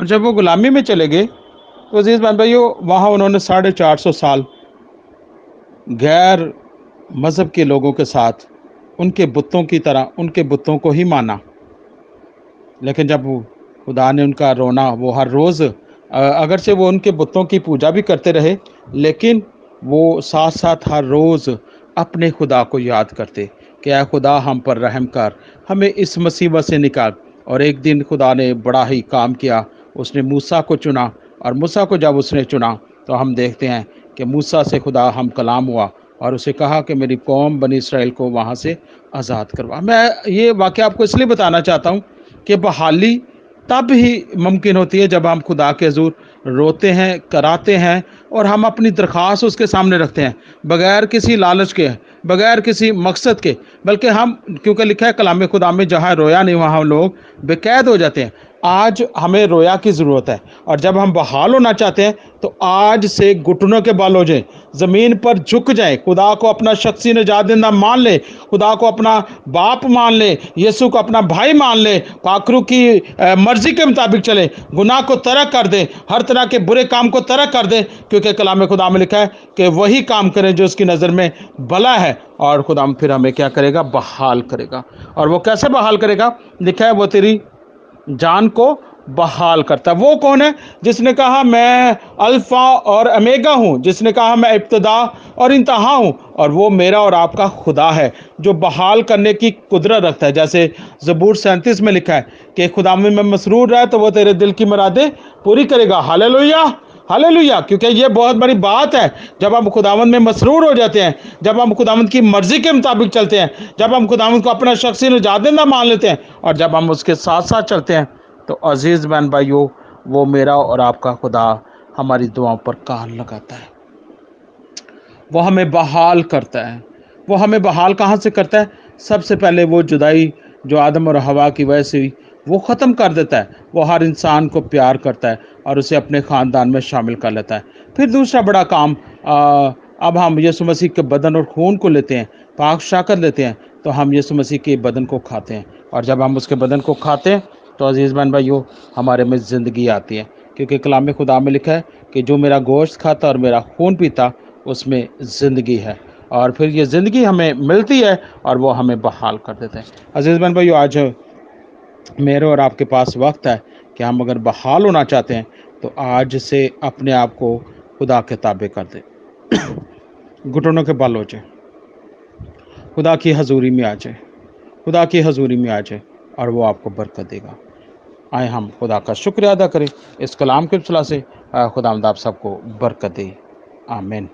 और जब वो गुलामी में चले गए तो अज़ीज़ बहन भाइयों, वहाँ उन्होंने साढ़े चार सौ साल गैर मज़हब के लोगों के साथ उनके बुतों की तरह, उनके बुतों को ही माना। लेकिन जब खुदा ने उनका रोना, वो हर रोज़ अगर से वो उनके बुतों की पूजा भी करते रहे, लेकिन वो साथ साथ हर रोज़ अपने खुदा को याद करते कि आ खुदा, हम पर रहम कर, हमें इस मुसीबत से निकाल। और एक दिन खुदा ने बड़ा ही काम किया उसने मूसा को चुना और मूसा को जब उसने चुना तो हम देखते हैं कि मूसा से खुदा हम कलाम हुआ और उसे कहा कि मेरी कौम बनी इसराइल को वहाँ से आज़ाद करवा। मैं ये वाक्य आपको इसलिए बताना चाहता हूँ कि बहाली तब ही मुमकिन होती है जब हम खुदा के हजूर रोते हैं, कराते हैं और हम अपनी दरख्वास्त उसके सामने रखते हैं, बगैर किसी लालच के, बगैर किसी मकसद के, बल्कि हम, क्योंकि लिखा है कलाम खुदा में जहाँ रोया नहीं वहाँ लोग बेकैद हो जाते हैं। आज हमें रोया की ज़रूरत है। और जब हम बहाल होना चाहते हैं तो आज से घुटनों के बल हो जाए ज़मीन पर झुक जाए, खुदा को अपना शख्सी नजात देना मान ले, खुदा को अपना बाप मान ले, यीशु को अपना भाई मान ले पाखरू की मर्ज़ी के मुताबिक चले, गुनाह को तरक कर दे, हर तरह के बुरे काम को तरक कर दे, क्योंकि कलाम खुदा में लिखा है कि वही काम करें जो उसकी नज़र में भला है। और खुदा फिर हमें क्या करेगा? बहाल करेगा। और वो कैसे बहाल करेगा? लिखा है, वो तेरी जान को बहाल करता है। वो कौन है? जिसने कहा, मैं अल्फ़ा और अमेगा हूँ। जिसने कहा, मैं इब्तदा और इंतहा हूँ। और वो मेरा और आपका खुदा है, जो बहाल करने की कुदरत रखता है। जैसे ज़बूर सैंतीस में लिखा है कि खुदा में मसरूर रहा तो वो तेरे दिल की मरादें पूरी करेगा। हाल लोहिया हालेलुया, क्योंकि ये बहुत बड़ी बात है, जब हम खुदावंद में मसरूर हो जाते हैं, जब हम खुदावन की मर्ज़ी के मुताबिक चलते हैं, जब हम खुदावंद को अपना शख्सी नजादेंदा मान लेते हैं, और जब हम उसके साथ साथ चलते हैं तो अज़ीज़ बहन भाइयों, वो मेरा और आपका खुदा हमारी दुआओं पर कान लगाता है। वो हमें बहाल करता है। वो हमें बहाल कहाँ से करता है? सबसे पहले वो जुदाई, जो आदम और हवा की वजह से हुई वो ख़त्म कर देता है। वो हर इंसान को प्यार करता है और उसे अपने ख़ानदान में शामिल कर लेता है। फिर दूसरा बड़ा काम आ, अब हम यसु मसीह के बदन और खून को लेते हैं पाक शाकर लेते हैं तो हम यसु मसीह के बदन को खाते हैं। और जब हम उसके बदन को खाते हैं तो अज़ीज़ बहन भाइयों हमारे में ज़िंदगी आती है। क्योंकि कलाम खुदा में लिखा है कि जो मेरा गोश्त खाता और मेरा खून पीता उसमें ज़िंदगी है। और फिर ये ज़िंदगी हमें मिलती है और वो हमें बहाल कर देते हैं। अज़ीज़ बहन भाई आज मेरे और आपके पास वक्त है कि हम अगर बहाल होना चाहते हैं तो आज से अपने आप को खुदा के ताबे कर दें। घुटनों के बल हो जाए खुदा की हजूरी में आ जाए। खुदा की हजूरी में आ जाए और वो आपको बरकत देगा। आए हम खुदा का शुक्रिया अदा करें। इस कलाम के सलाह से खुदा आप सबको बरकत दे। आमीन।